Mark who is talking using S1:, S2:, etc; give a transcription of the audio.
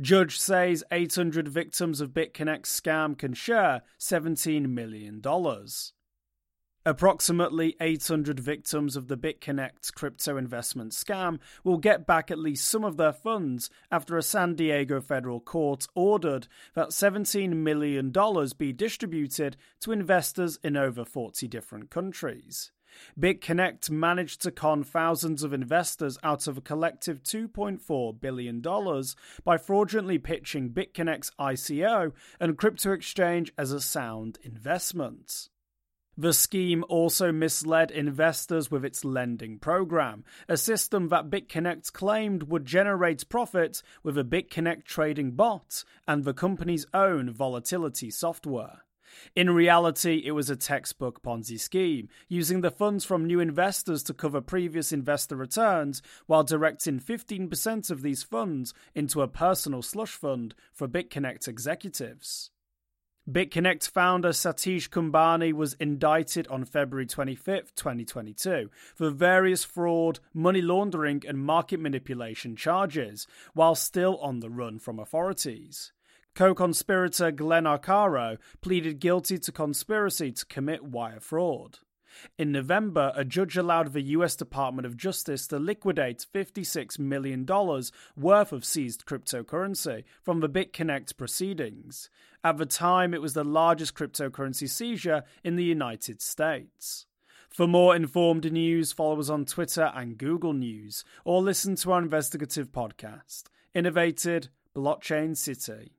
S1: Judge says 800 victims of BitConnect scam can share $17 million. Approximately 800 victims of the BitConnect crypto investment scam will get back at least some of their funds after a San Diego federal court ordered that $17 million be distributed to investors in over 40 different countries. BitConnect managed to con thousands of investors out of a collective $2.4 billion by fraudulently pitching BitConnect's ICO and crypto exchange as a sound investment. The scheme also misled investors with its lending program, a system that BitConnect claimed would generate profit with a BitConnect trading bot and the company's own volatility software. In reality, it was a textbook Ponzi scheme, using the funds from new investors to cover previous investor returns while directing 15% of these funds into a personal slush fund for BitConnect executives. BitConnect founder Satish Kumbhani was indicted on February 25, 2022, for various fraud, money laundering, and market manipulation charges, while still on the run from authorities. Co conspirator Glenn Arcaro pleaded guilty to conspiracy to commit wire fraud. In November, a judge allowed the US Department of Justice to liquidate $56 million worth of seized cryptocurrency from the BitConnect proceedings. At the time, it was the largest cryptocurrency seizure in the United States. For more informed news, follow us on Twitter and Google News, or listen to our investigative podcast, Innovated Blockchain City.